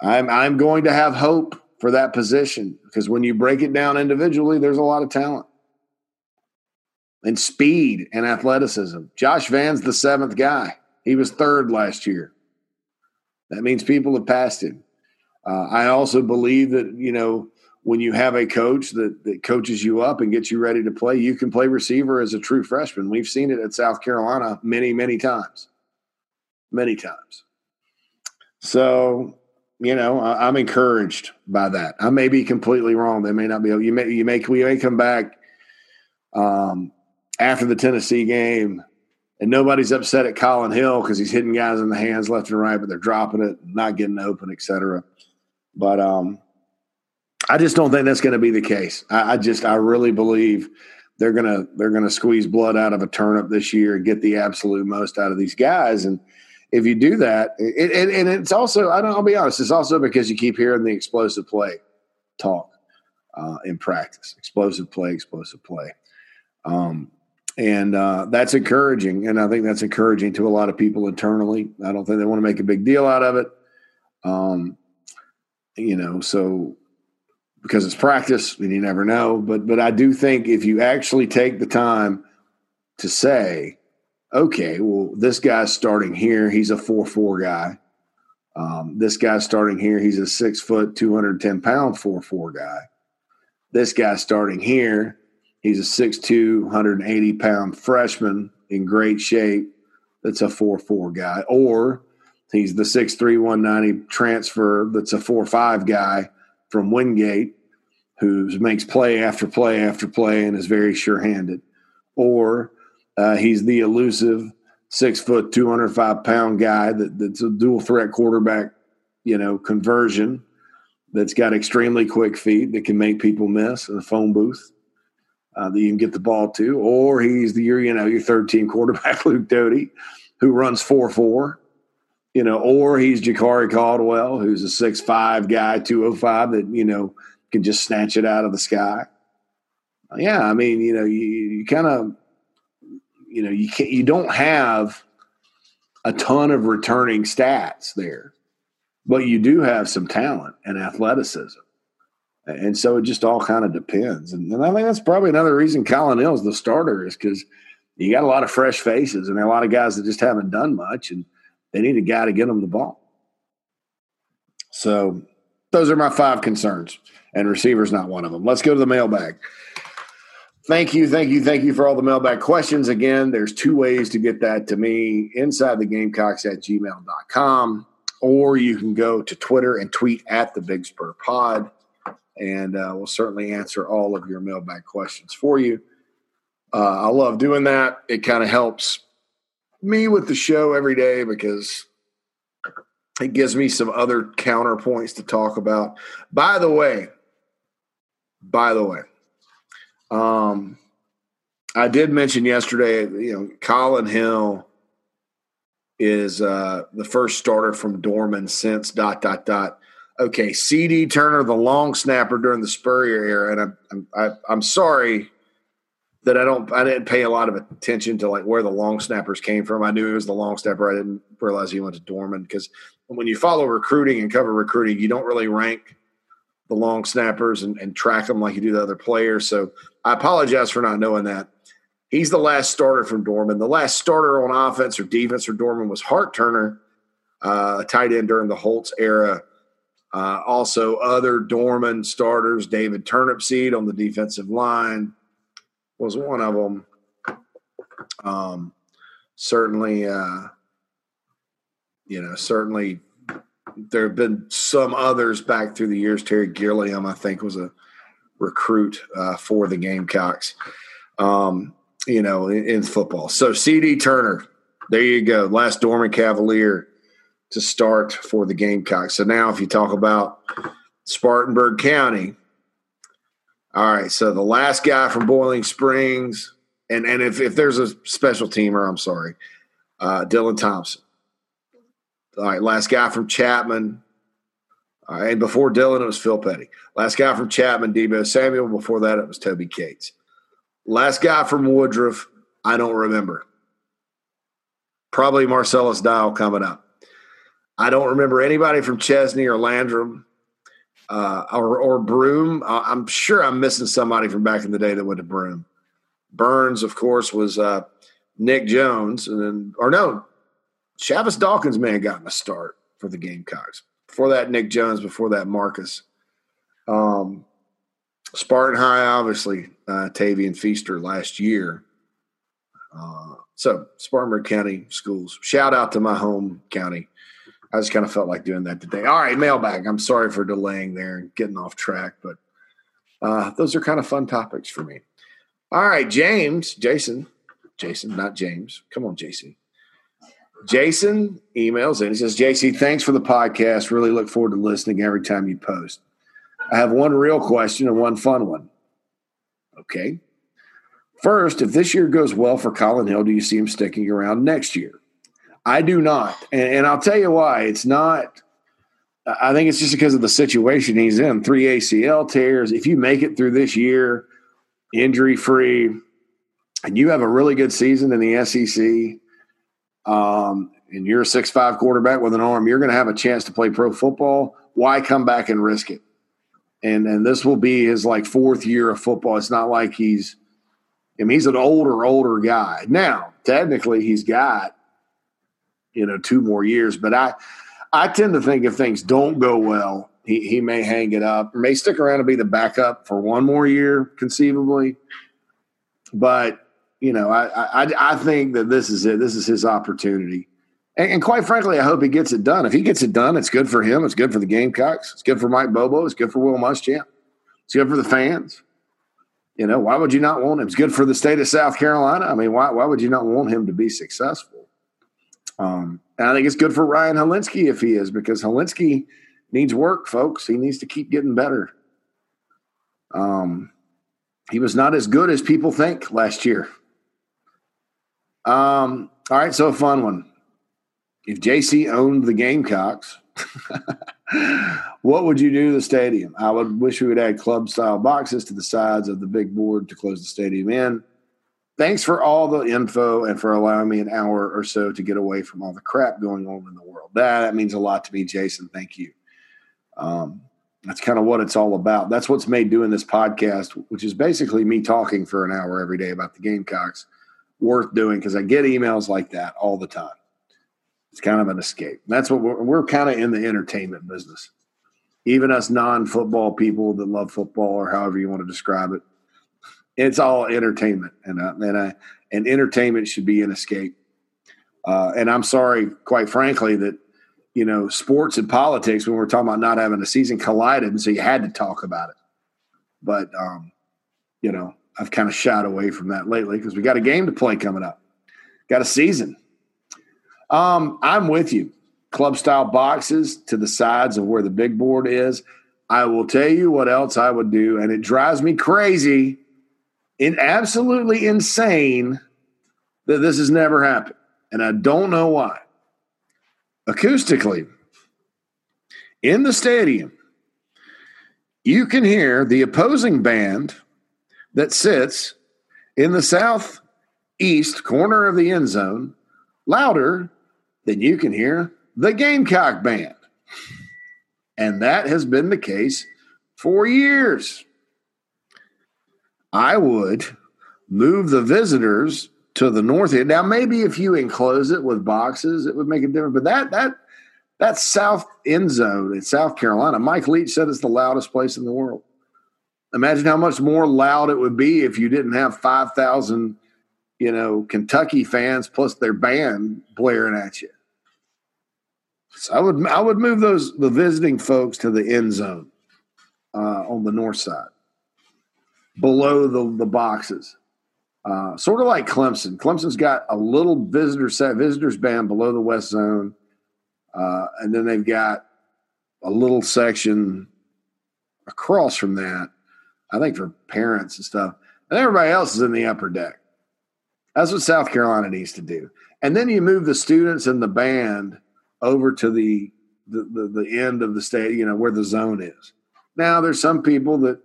I'm I'm going to have hope for that position because when you break it down individually, there's a lot of talent and speed and athleticism. Josh Vann's the seventh guy. He was third last year. That means people have passed him. Uh, I also believe that you know when you have a coach that, that coaches you up and gets you ready to play, you can play receiver as a true freshman. We've seen it at South Carolina many, many times, many times. So you know, I, am encouraged by that. I may be completely wrong. They may not be. You may you may we may come back um, after the Tennessee game, and nobody's upset at Collin Hill because he's hitting guys in the hands left and right, but they're dropping it, not getting open, etc. But um, I just don't think that's going to be the case. I, I just I really believe they're gonna they're gonna squeeze blood out of a turnip this year and get the absolute most out of these guys and if you do that, it, and it's also, I don't, I'll be honest, it's also because you keep hearing the explosive play talk uh, in practice, explosive play, explosive play. Um, and uh, that's encouraging. And I think that's encouraging to a lot of people internally. I don't think they want to make a big deal out of it. Um, you know, so because it's practice and you never know. But but I do think if you actually take the time to say, okay, well, this guy's starting here. He's a 4 4 guy. Um, this guy's starting here. He's a six foot, 210 pound 4 4 guy. This guy's starting here. He's a 6'2, 180 pound freshman in great shape. That's a 4 4 guy. Or he's the 6'3, 190 transfer that's a 4 5 guy from Wingate who makes play after play after play and is very sure handed. Or uh, he's the elusive six foot, 205 pound guy that, that's a dual threat quarterback, you know, conversion that's got extremely quick feet that can make people miss in the phone booth uh, that you can get the ball to. Or he's the, you know, your third team quarterback, Luke Doty, who runs 4 4. You know, or he's Jakari Caldwell, who's a six five guy, 205 that, you know, can just snatch it out of the sky. Yeah, I mean, you know, you, you kind of you know you can't you don't have a ton of returning stats there, but you do have some talent and athleticism. And so it just all kind of depends. And, and I think that's probably another reason Collin Hill's the starter is because you got a lot of fresh faces and a lot of guys that just haven't done much and they need a guy to get them the ball. So those are my five concerns, and receivers not one of them. Let's go to the mailbag. Thank you, thank you, thank you for all the mailbag questions. Again, there's two ways to get that to me inside the gamecocks at gmail.com, or you can go to Twitter and tweet at the Big Spur Pod, and uh, we'll certainly answer all of your mailbag questions for you. Uh, I love doing that. It kind of helps me with the show every day because it gives me some other counterpoints to talk about. By the way, by the way, um, I did mention yesterday, you know, Collin Hill is uh, the first starter from Dorman since dot dot dot. Okay, CD Turner, the long snapper during the Spurrier era, and I'm I'm I, am sorry that I don't I didn't pay a lot of attention to like where the long snappers came from. I knew he was the long snapper. I didn't realize he went to Dorman because when you follow recruiting and cover recruiting, you don't really rank the long snappers and, and track them like you do the other players. So I apologize for not knowing that. He's the last starter from Dorman. The last starter on offense or defense for Dorman was Hart Turner, uh, tight end during the Holtz era. Uh, also, other Dorman starters, David Turnipseed on the defensive line was one of them. Um, certainly, uh, you know, certainly there have been some others back through the years. Terry Gilliam, I think, was a recruit uh, for the Gamecocks. Um, you know, in, in, football. So CD Turner, there you go, last Dorman Cavalier to start for the Gamecocks. So now, if you talk about Spartanburg County, all right. So the last guy from Boiling Springs, and and if if there's a special teamer, I'm sorry, uh, Dylan Thompson. All right, last guy from Chapman. All right, and before Dylan, it was Phil Petty. Last guy from Chapman, Deebo Samuel. Before that, it was Toby Cates. Last guy from Woodruff, I don't remember. Probably Marcellus Dial coming up. I don't remember anybody from Chesnee or Landrum uh, or, or Broome. Uh, I'm sure I'm missing somebody from back in the day that went to Broome. Byrnes, of course, was uh, Nick Jones, and then or no, Chavis Dawkins may have gotten a start for the Gamecocks. Before that, Nick Jones. Before that, Marcus. Um, Spartan High, obviously, uh, Tavien Feaster last year. Uh, so Spartanburg County schools. Shout out to my home county. I just kind of felt like doing that today. All right, mailbag. I'm sorry for delaying there and getting off track, but uh, those are kind of fun topics for me. All right, James, Jason, Jason, not James. Come on, Jason. Jason emails in. He says, JC, thanks for the podcast. Really look forward to listening every time you post. I have one real question and one fun one. Okay. First, if this year goes well for Collin Hill, do you see him sticking around next year? I do not. And, and I'll tell you why. It's not, I think it's just because of the situation he's in. Three ACL tears. If you make it through this year injury free and you have a really good season in the SEC, um, and you're a six-five quarterback with an arm, you're going to have a chance to play pro football. Why come back and risk it? And and this will be his like fourth year of football. It's not like he's I mean, he's an older, older guy. Now, technically he's got, you know, two more years, but I I tend to think if things don't go well, he, he may hang it up or may stick around and be the backup for one more year, conceivably. But you know, I, I, I think that this is it. This is his opportunity. And, and, quite frankly, I hope he gets it done. If he gets it done, it's good for him. It's good for the Gamecocks. It's good for Mike Bobo. It's good for Will Muschamp. It's good for the fans. You know, why would you not want him? It's good for the state of South Carolina. I mean, why, why would you not want him to be successful? Um, and I think it's good for Ryan Hilinski if he is, because Hilinski needs work, folks. He needs to keep getting better. Um, he was not as good as people think last year. Um, all right, so a fun one. If JC owned the Gamecocks, what would you do to the stadium? I would wish we would add club style boxes to the sides of the big board to close the stadium in. Thanks for all the info and for allowing me an hour or so to get away from all the crap going on in the world. That, that means a lot to me, Jason. Thank you. Um, that's kind of what it's all about. That's what's made doing this podcast, which is basically me talking for an hour every day about the Gamecocks worth doing because I get emails like that all the time. It's kind of an escape. That's what we're, we're kind of in the entertainment business. Even us non-football people that love football, or however you want to describe it, it's all entertainment, and uh, and I, and entertainment should be an escape. Uh, and I'm sorry, quite frankly, that you know sports and politics when we're talking about not having a season collided, and so you had to talk about it. But um, you know, I've kind of shied away from that lately because we got a game to play coming up, got a season. Um, I'm with you. Club style boxes to the sides of where the big board is. I will tell you what else I would do, and it drives me crazy and absolutely insane that this has never happened. And I don't know why. Acoustically, in the stadium, you can hear the opposing band that sits in the southeast corner of the end zone louder than you can hear the Gamecock band. And that has been the case for years, I would move the visitors to the north end. Now, maybe if you enclose it with boxes, it would make a difference. But that that that south end zone in South Carolina, Mike Leach said it's the loudest place in the world. Imagine how much more loud it would be if you didn't have five thousand, you know, Kentucky fans plus their band blaring at you. So I would I would move those the visiting folks to the end zone uh, on the north side, below the the boxes. Uh, sort of like Clemson. Clemson's got a little visitor set, visitors band below the west zone, uh, and then they've got a little section across from that. I think for parents and stuff, and everybody else is in the upper deck. That's what South Carolina needs to do. And then you move the students and the band over to the the, the, the end of the state, you know, where the zone is. Now, there's some people that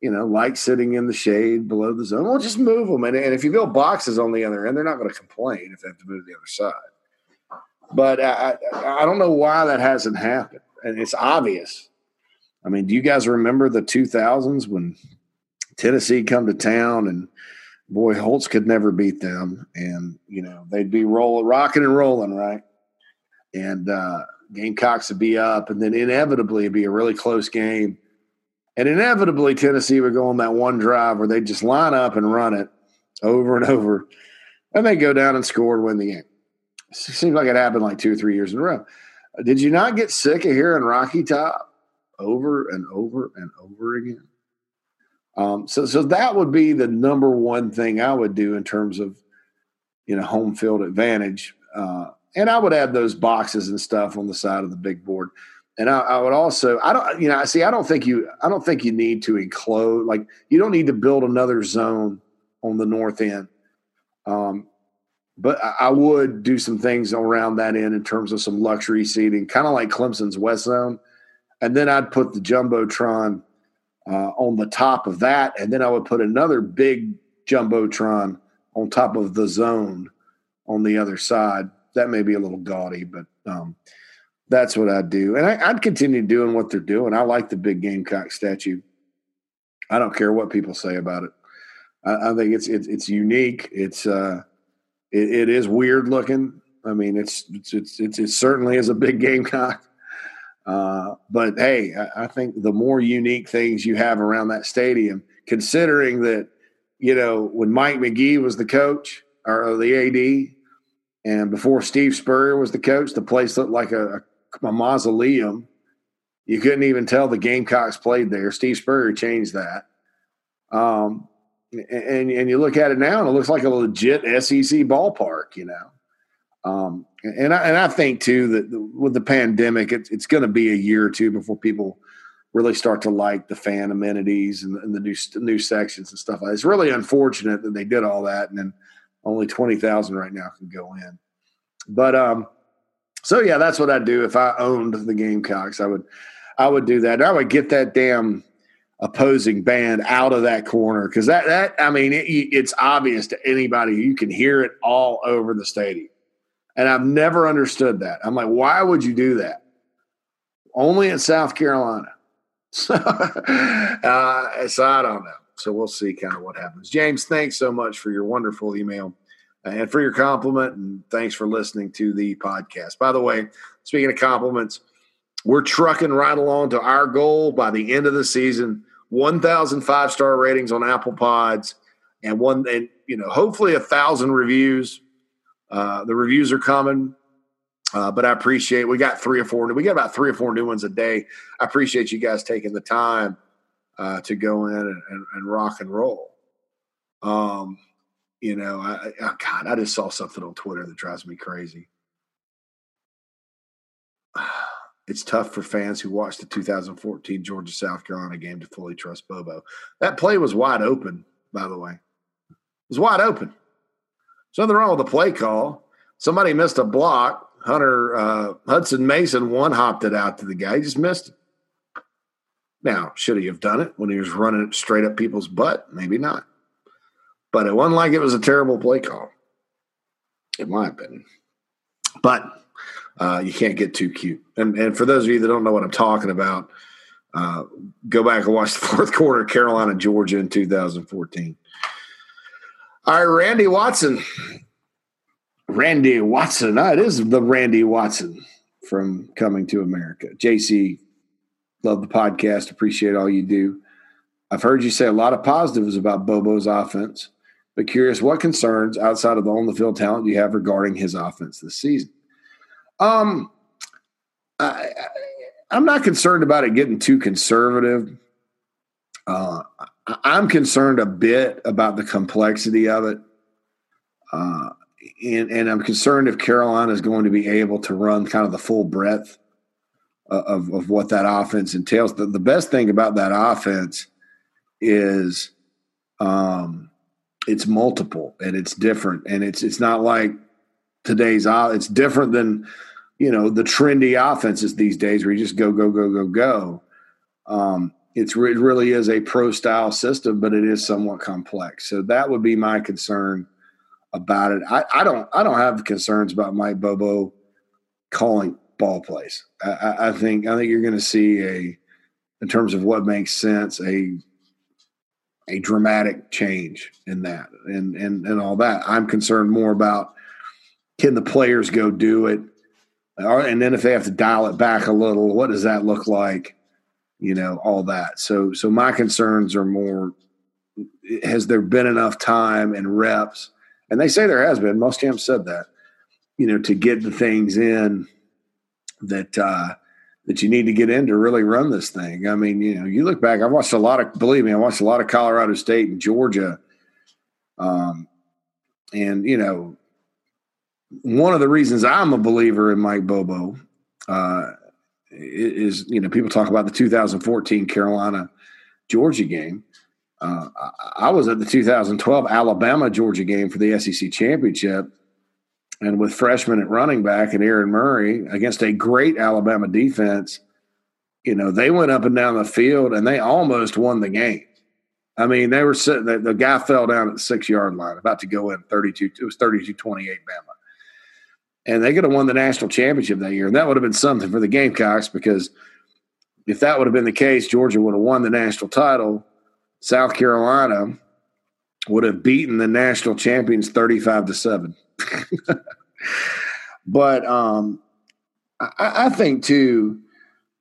you know, like sitting in the shade below the zone. Well, just move them. And, and if you build boxes on the other end, they're not going to complain if they have to move to the other side. But I, I, I don't know why that hasn't happened. And it's obvious. I mean, do you guys remember the 2000s when Tennessee come to town and boy, Holtz could never beat them. And, you know, they'd be rolling, rocking and rolling, right? And uh, Gamecocks would be up. And then inevitably it'd be a really close game and inevitably, Tennessee would go on that one drive where they'd just line up and run it over and over. And they go down and score and win the game. It seems like it happened like two or three years in a row. Did you not get sick of hearing Rocky Top over and over and over again? Um, so, so that would be the number one thing I would do in terms of, you know, home field advantage. Uh, and I would add those boxes and stuff on the side of the big board. And I, I, would also, I don't, you know, I see. I don't think you, I don't think you need to enclose. Like, you don't need to build another zone on the north end. Um, but I, I would do some things around that end in terms of some luxury seating, kind of like Clemson's west zone. And then I'd put the jumbotron uh, on the top of that, and then I would put another big jumbotron on top of the zone on the other side. That may be a little gaudy, but um, that's what I'd do. And I, would continue doing what they're doing. I like the big Gamecock statue. I don't care what people say about it. I, I think it's, it's, it's unique. It's uh, it, it is weird looking. I mean, it's it's, it's it certainly is a big Gamecock. Uh, but hey, I, I think the more unique things you have around that stadium, considering that you know when Mike McGee was the coach or the AD, and before Steve Spurrier was the coach, the place looked like a, a mausoleum. You couldn't even tell the Gamecocks played there. Steve Spurrier changed that. Um, and and you look at it now, and it looks like a legit SEC ballpark. You know, um, and I, and I think too that with the pandemic, it, it's going to be a year or two before people really start to like the fan amenities and, and the new new sections and stuff. It's really unfortunate that they did all that, and then only twenty thousand right now can go in. But um, so yeah, that's what I'd do if I owned the Gamecocks. I would I would do that. I would get that damn opposing band out of that corner because that that I mean it, it's obvious to anybody. You can hear it all over the stadium, and I've never understood that. I'm like, why would you do that? Only in South Carolina. So, uh, so I don't know. So we'll see kind of what happens. James, thanks so much for your wonderful email and for your compliment. And thanks for listening to the podcast. By the way, speaking of compliments, we're trucking right along to our goal by the end of the season 1,000 five star ratings on Apple Pods and one, and you know, hopefully a thousand reviews. Uh, the reviews are coming. Uh, but I appreciate we got three or four. We got about three or four new ones a day. I appreciate you guys taking the time uh, to go in and, and, and rock and roll. Um, you know, I, I, oh, God, I just saw something on Twitter that drives me crazy. It's tough for fans who watched the 2014 Georgia South Carolina game to fully trust Bobo. That play was wide open, by the way. It was wide open. Nothing wrong with the play call. Somebody missed a block. Hunter uh, Hutson Mason one hopped it out to the guy. He just missed it. Now, should he have done it when he was running it straight up people's butt? Maybe not. But it wasn't like it was a terrible play call, in my opinion. But uh, you can't get too cute. And, and for those of you that don't know what I'm talking about, Uh, go back and watch the fourth quarter Carolina, Georgia in 2014. All right, Randy Watson. Randy Watson. Ah, it is the Randy Watson from Coming to America. JC, love the podcast. Appreciate all you do. I've heard you say a lot of positives about Bobo's offense, but curious what concerns outside of the on the field talent you have regarding his offense this season. Um, I, am not concerned about it getting too conservative. Uh, I'm concerned a bit about the complexity of it. Uh, and, and, I'm concerned if Carolina is going to be able to run kind of the full breadth of, of what that offense entails. The, the best thing about that offense is um, it's multiple and it's different and it's it's not like today's it's different than you know the trendy offenses these days where you just go go go go go. Um, it's it really is a pro style system, but it is somewhat complex. So that would be my concern about it. I, I don't I don't have concerns about Mike Bobo calling ball plays. I, I think I think you're going to see a in terms of what makes sense a a dramatic change in that and and and all that. I'm concerned more about can the players go do it, and then if they have to dial it back a little, what does that look like? You know, all that. So so my concerns are more: has there been enough time and reps? And they say there has been. Most camps said that. You know, to get the things in that. uh that you need to get in to really run this thing. I mean, you know, you look back, I watched a lot of, believe me, I watched a lot of Colorado State and Georgia. Um, and, you know, one of the reasons I'm a believer in Mike Bobo uh, is, you know, people talk about the 2014 Carolina Georgia game. Uh, I was at the 2012 Alabama Georgia game for the SEC championship and with freshman at running back and Aaron Murray against a great Alabama defense, you know, they went up and down the field and they almost won the game. I mean, they were sitting, the, the guy fell down at the six yard line, about to go in 32, it was 32 28 Bama. And they could have won the national championship that year. And that would have been something for the Gamecocks because if that would have been the case, Georgia would have won the national title. South Carolina would have beaten the national champions 35 to 7. but um, I, I think too,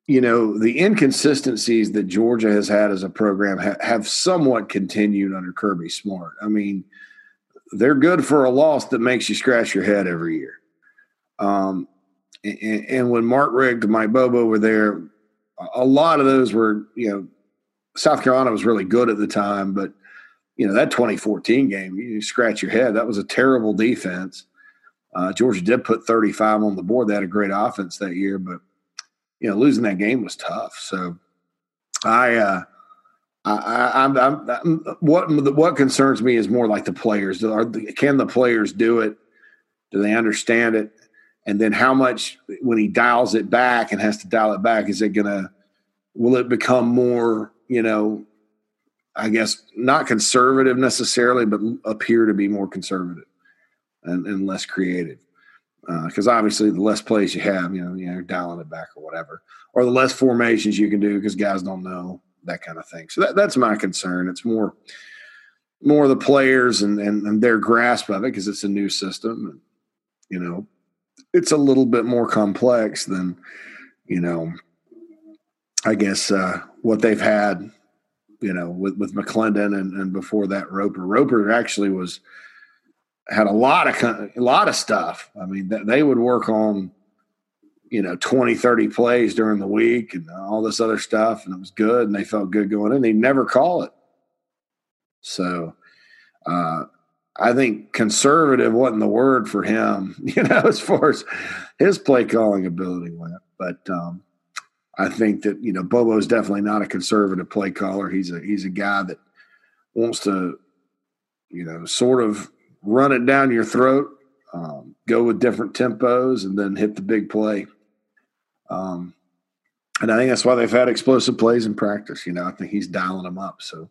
you know, the inconsistencies that Georgia has had as a program ha- have somewhat continued under Kirby Smart. I mean, they're good for a loss that makes you scratch your head every year. Um, and, and, when Mark and Mike Bobo were there, a lot of those were, you know, South Carolina was really good at the time, but you know that 2014 game, you scratch your head. That was a terrible defense. Uh, Georgia did put 35 on the board. They had a great offense that year, but you know, losing that game was tough. So I, uh, I, am I'm, I'm, what what concerns me is more like the players. Are, can the players do it? Do they understand it? And then how much when he dials it back and has to dial it back, is it gonna? Will it become more? You know, I guess not conservative necessarily, but appear to be more conservative and, and less creative. Because uh, obviously, the less plays you have, you know, you're dialing it back or whatever, or the less formations you can do because guys don't know that kind of thing. So that, that's my concern. It's more more the players and, and, and their grasp of it because it's a new system. And, you know, it's a little bit more complex than, you know, I guess uh, what they've had, you know, with, with McClendon and, and before that Roper. Roper actually was – had a lot of a lot of stuff. I mean, they would work on you know 20 30 plays during the week and all this other stuff and it was good and they felt good going in they never call it so uh, i think conservative wasn't the word for him you know as far as his play calling ability went but um, i think that you know bobo is definitely not a conservative play caller he's a he's a guy that wants to you know sort of run it down your throat, um, go with different tempos, and then hit the big play. Um, and I think that's why they've had explosive plays in practice. You know, I think he's dialing them up. So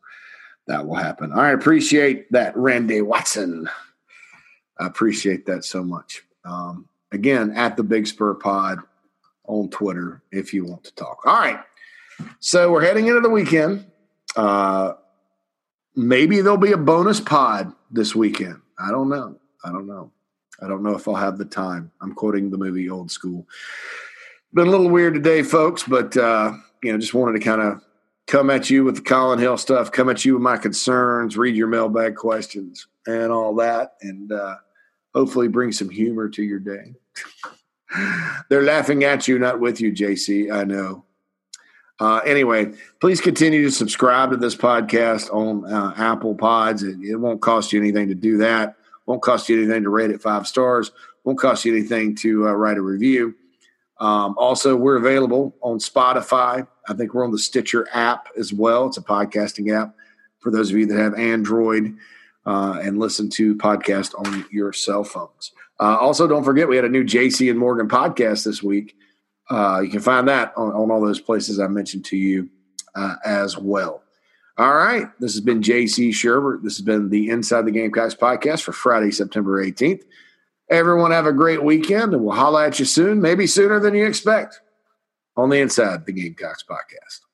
that will happen. I appreciate that, Randy Watson. I appreciate that so much. Um, again, at the Big Spur Pod on Twitter if you want to talk. All right. So we're heading into the weekend. Uh, maybe there'll be a bonus pod this weekend. I don't know. I don't know. I don't know if I'll have the time. I'm quoting the movie Old School. Been a little weird today, folks, but uh, you know, just wanted to kind of come at you with the Collin Hill stuff, come at you with my concerns, read your mailbag questions and all that, and uh, hopefully bring some humor to your day. They're laughing at you, not with you, JC. I know. Uh, anyway, please continue to subscribe to this podcast on uh, Apple Pods. It, it, won't cost you anything to do that. Won't cost you anything to rate it five stars. Won't cost you anything to uh, write a review. Um, also, we're available on Spotify. I think we're on the Stitcher app as well. It's a podcasting app for those of you that have Android uh, and listen to podcast on your cell phones. Uh, also, don't forget we had a new JC and Morgan podcast this week. Uh, you can find that on, on, all those places I mentioned to you uh, as well. All right. This has been JC Shurburtt. This has been the Inside the Gamecocks podcast for Friday, September 18th. Everyone have a great weekend, and we'll holla at you soon, maybe sooner than you expect, on the Inside the Gamecocks podcast.